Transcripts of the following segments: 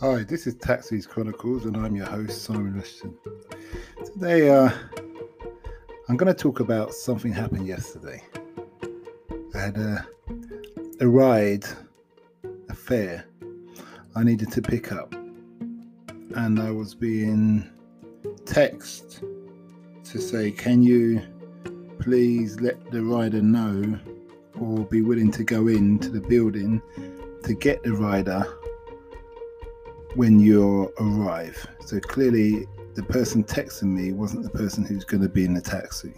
Hi, this is Taxis Chronicles, and I'm your host, Simon Rushton. Today, uh, I'm going to talk about something happened yesterday. I had a, a ride, a fare I needed to pick up, and I was being texted to say, Can you please let the rider know or be willing to go into the building to get the rider when you arrive. So clearly, the person texting me wasn't the person who's going to be in the taxi.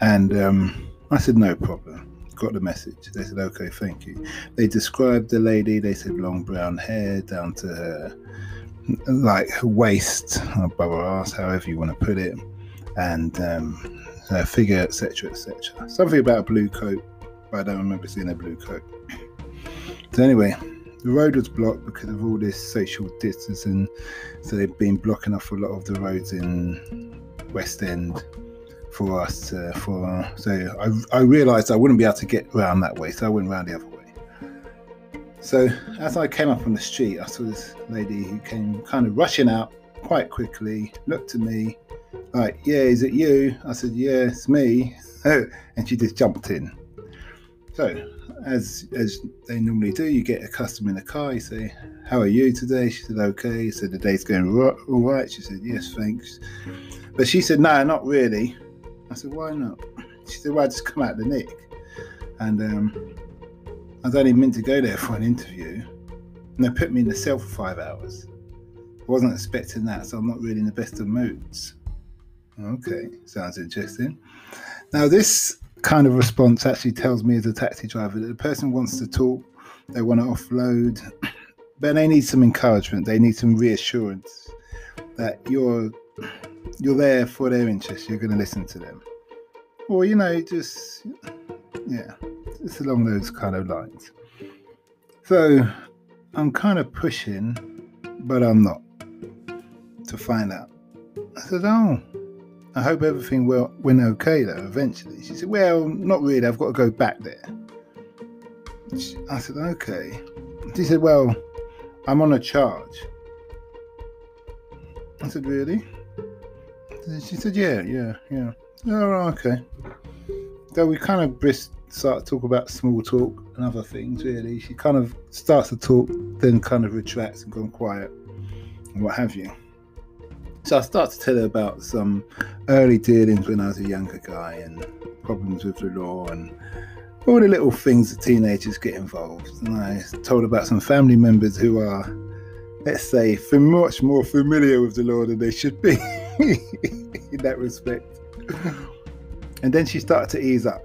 And um, I said, no problem. Got the message. They said, okay, thank you. They described the lady. They said long brown hair down to her, like her waist, above her ass, however you want to put it, and um, her figure, etc., etc. Something about a blue coat, but I don't remember seeing a blue coat. So anyway, the road was blocked because of all this social distancing. So they've been blocking off a lot of the roads in West End for us. Uh, for so I, I realised I wouldn't be able to get around that way, so I went around the other way. So as I came up on the street, I saw this lady who came kind of rushing out quite quickly, looked at me, like, "Yeah, is it you?" I said, "Yeah, it's me," and she just jumped in. So as as they normally do, you get a customer in the car. You say, "How are you today?" She said, "Okay." He said, "The day's going all right." She said, "Yes, thanks." But she said, "No, not really." I said, "Why not?" She said, "Well, I just come out the nick, and um, I was only meant to go there for an interview, and they put me in the cell for five hours. I wasn't expecting that, so I'm not really in the best of moods." Okay, sounds interesting. Now this kind of response actually tells me as a taxi driver that the person wants to talk, they want to offload, but they need some encouragement, they need some reassurance that you're you're there for their interests, you're going to listen to them, or you know, just yeah, just along those kind of lines. So I'm kind of pushing, but I'm not to find out. I said, oh I hope everything will, went okay though, eventually. She said, Well, not really, I've got to go back there. I said, Okay. She said, Well, I'm on a charge. I said, Really? She said, Yeah, yeah, yeah. Oh, okay. So we kind of brisk start to talk about small talk and other things, really. She kind of starts to talk, then kind of retracts and gone quiet and what have you. So I start to tell her about some early dealings when I was a younger guy and problems with the law and all the little things that teenagers get involved. And I told about some family members who are, let's say, much more familiar with the law than they should be in that respect. And then she started to ease up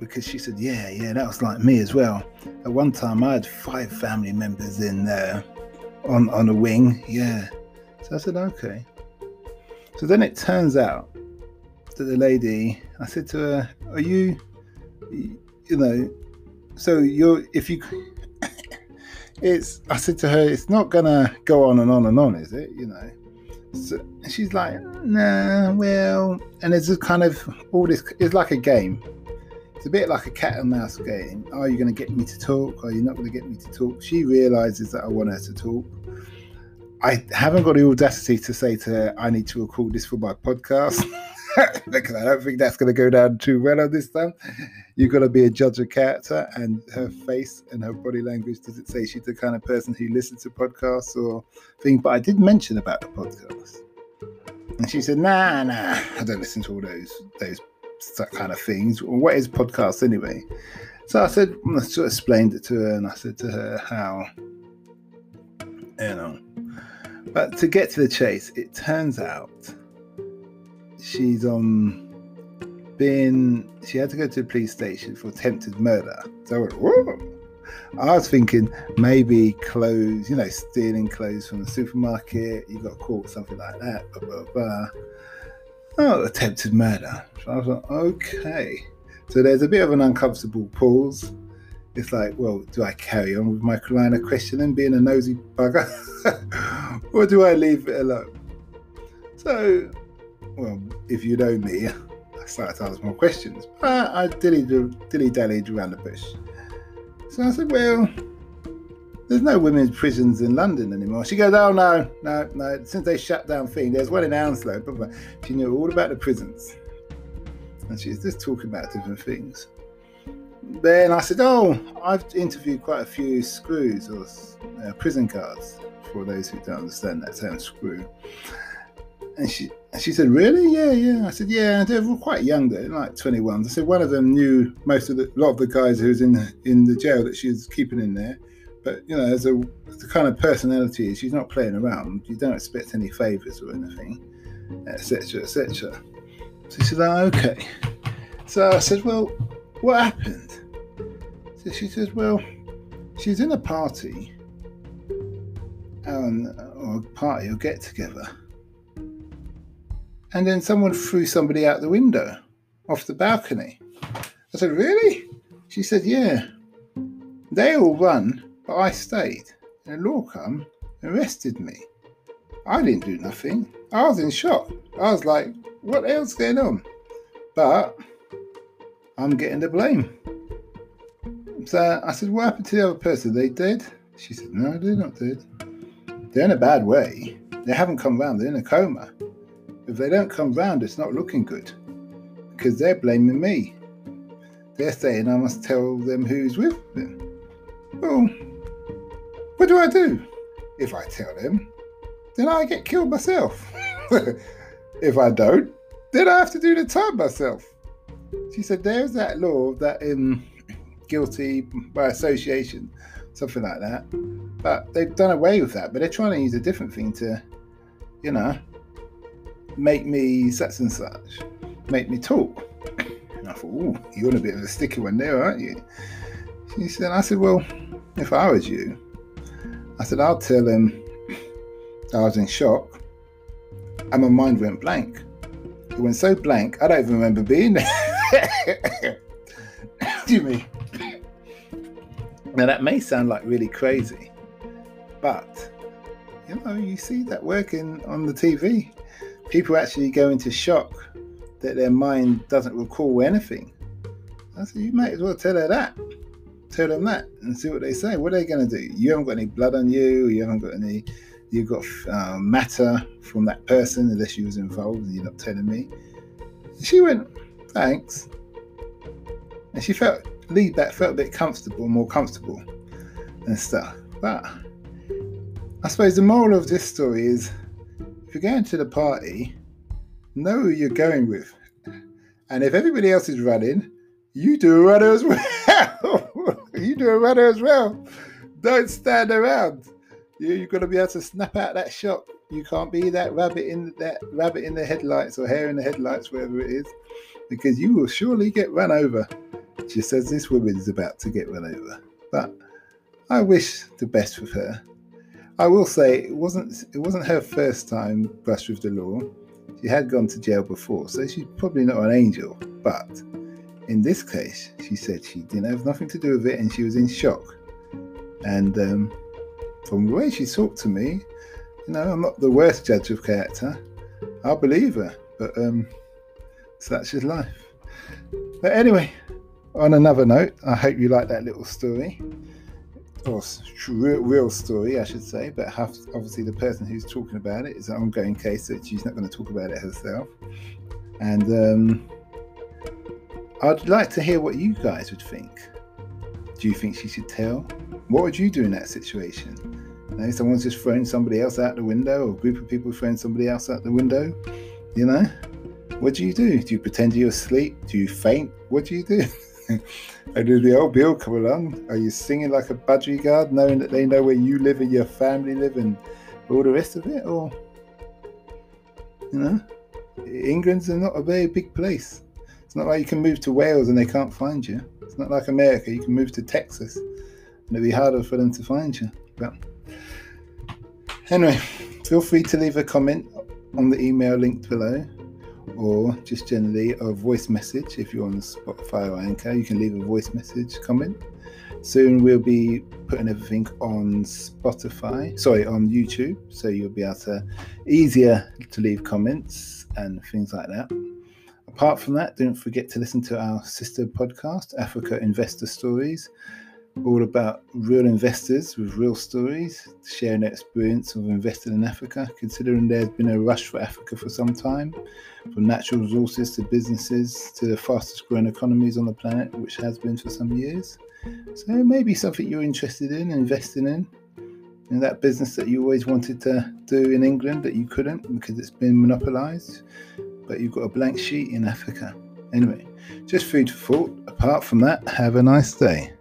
because she said, "Yeah, yeah, that was like me as well. At one time, I had five family members in there on on a wing. Yeah, so I said, okay. So then it turns out that the lady, I said to her, are you, you know, so you're, if you, it's, I said to her, it's not gonna go on and on and on, is it? You know. So she's like, nah, well, and it's just kind of all this, it's like a game. It's a bit like a cat and mouse game. Are you going to get me to talk? Are you not going to get me to talk? She realizes that I want her to talk. I haven't got the audacity to say to her, I need to record this for my podcast. because I don't think that's going to go down too well on this time. You've got to be a judge of character, and her face and her body language does it say she's the kind of person who listens to podcasts or things. But I did mention about the podcast, and she said, "Nah, nah, I don't listen to all those those kind of things. Well, what is podcast anyway?" So I said, mm, I sort of explained it to her, and I said to her how, you know, but to get to the chase, it turns out she's um, on being she had to go to the police station for attempted murder. So I went, Whoa. I was thinking maybe clothes, you know, stealing clothes from the supermarket, you got caught, something like that, blah blah blah. Oh, attempted murder. So I was like, okay. So there's a bit of an uncomfortable pause it's like, well, do I carry on with my of questioning, being a nosy bugger, or do I leave it alone? So, well, if you know me, I started to ask more questions, but I dilly dilly dallied around the bush. So I said, well, there's no women's prisons in London anymore. She goes, oh no, no, no. Since they shut down Fiend, there's one in Hounslow. But she knew all about the prisons, and she's just talking about different things. Then I said, oh, I've interviewed quite a few screws or uh, prison guards. For those who don't understand that term, screw. And she and she said, Really? Yeah, yeah. I said, Yeah, they were quite young though, like 21. I said, One of them knew most of the, a lot of the guys who was in the, in the jail that she was keeping in there. But, you know, as a the kind of personality, she's not playing around. You don't expect any favours or anything, etc., etc. So she said, Oh, okay. So I said, Well, what happened? So she says, Well, she's in a party, or a party or get together and then someone threw somebody out the window off the balcony. I said, Really? She said, Yeah. They all run, but I stayed. And the law come arrested me. I didn't do nothing. I was in shock. I was like, What else going on? But I'm getting the blame. So I said, What happened to the other person? They dead? She said, No, they're not dead. They're in a bad way. They haven't come round, they're in a coma. If they don't come round, it's not looking good because they're blaming me. They're saying I must tell them who's with them. Well, what do I do? If I tell them, then I get killed myself. if I don't, then I have to do the time myself. She said, There's that law that um, guilty by association, something like that. But they've done away with that, but they're trying to use a different thing to, you know, make me such and such, make me talk. And I thought, oh, you're a bit of a sticky one there, aren't you? She said, I said, well, if I was you, I said, I'll tell him I was in shock and my mind went blank. It went so blank, I don't even remember being there. Do me. Now that may sound like really crazy, but you know, you see that working on the TV people actually go into shock that their mind doesn't recall anything. I said, you might as well tell her that. Tell them that and see what they say. What are they going to do? You haven't got any blood on you. You haven't got any. You've got uh, matter from that person unless you was involved and you're not telling me. She went, thanks. And she felt, that, felt a bit comfortable, more comfortable and stuff. But I suppose the moral of this story is if you're going to the party, know who you're going with. And if everybody else is running, you do a runner as well. you do a runner as well. Don't stand around. You, you've got to be able to snap out that shot. You can't be that rabbit in that rabbit in the headlights or hare in the headlights, wherever it is, because you will surely get run over, just as this woman is about to get run over. But I wish the best for her. I will say it wasn't it wasn't her first time brushed with the law. She had gone to jail before, so she's probably not an angel. But in this case, she said she didn't have nothing to do with it, and she was in shock. And um, from the way she talked to me, you know, I'm not the worst judge of character. I'll believe her, but um, such is life. But anyway, on another note, I hope you like that little story or real, story, I should say, but obviously the person who's talking about it is an ongoing case, so she's not going to talk about it herself. And um, I'd like to hear what you guys would think. Do you think she should tell? What would you do in that situation? You know, someone's just throwing somebody else out the window, or a group of people throwing somebody else out the window. You know, what do you do? Do you pretend you're asleep? Do you faint? What do you do? and did the old Bill come along? Are you singing like a budgerigar knowing that they know where you live and your family live and all the rest of it? Or, you know, England's not a very big place. It's not like you can move to Wales and they can't find you. It's not like America. You can move to Texas and it'll be harder for them to find you. But anyway, feel free to leave a comment on the email linked below or just generally a voice message. If you're on Spotify or Anchor, you can leave a voice message comment. Soon we'll be putting everything on Spotify, sorry, on YouTube, so you'll be able to easier to leave comments and things like that. Apart from that, don't forget to listen to our sister podcast, Africa Investor Stories, all about real investors with real stories, sharing their experience of investing in Africa, considering there's been a rush for Africa for some time, from natural resources to businesses to the fastest growing economies on the planet, which has been for some years. So maybe something you're interested in investing in. You know, that business that you always wanted to do in England that you couldn't because it's been monopolized, but you've got a blank sheet in Africa. Anyway, just food for thought. Apart from that, have a nice day.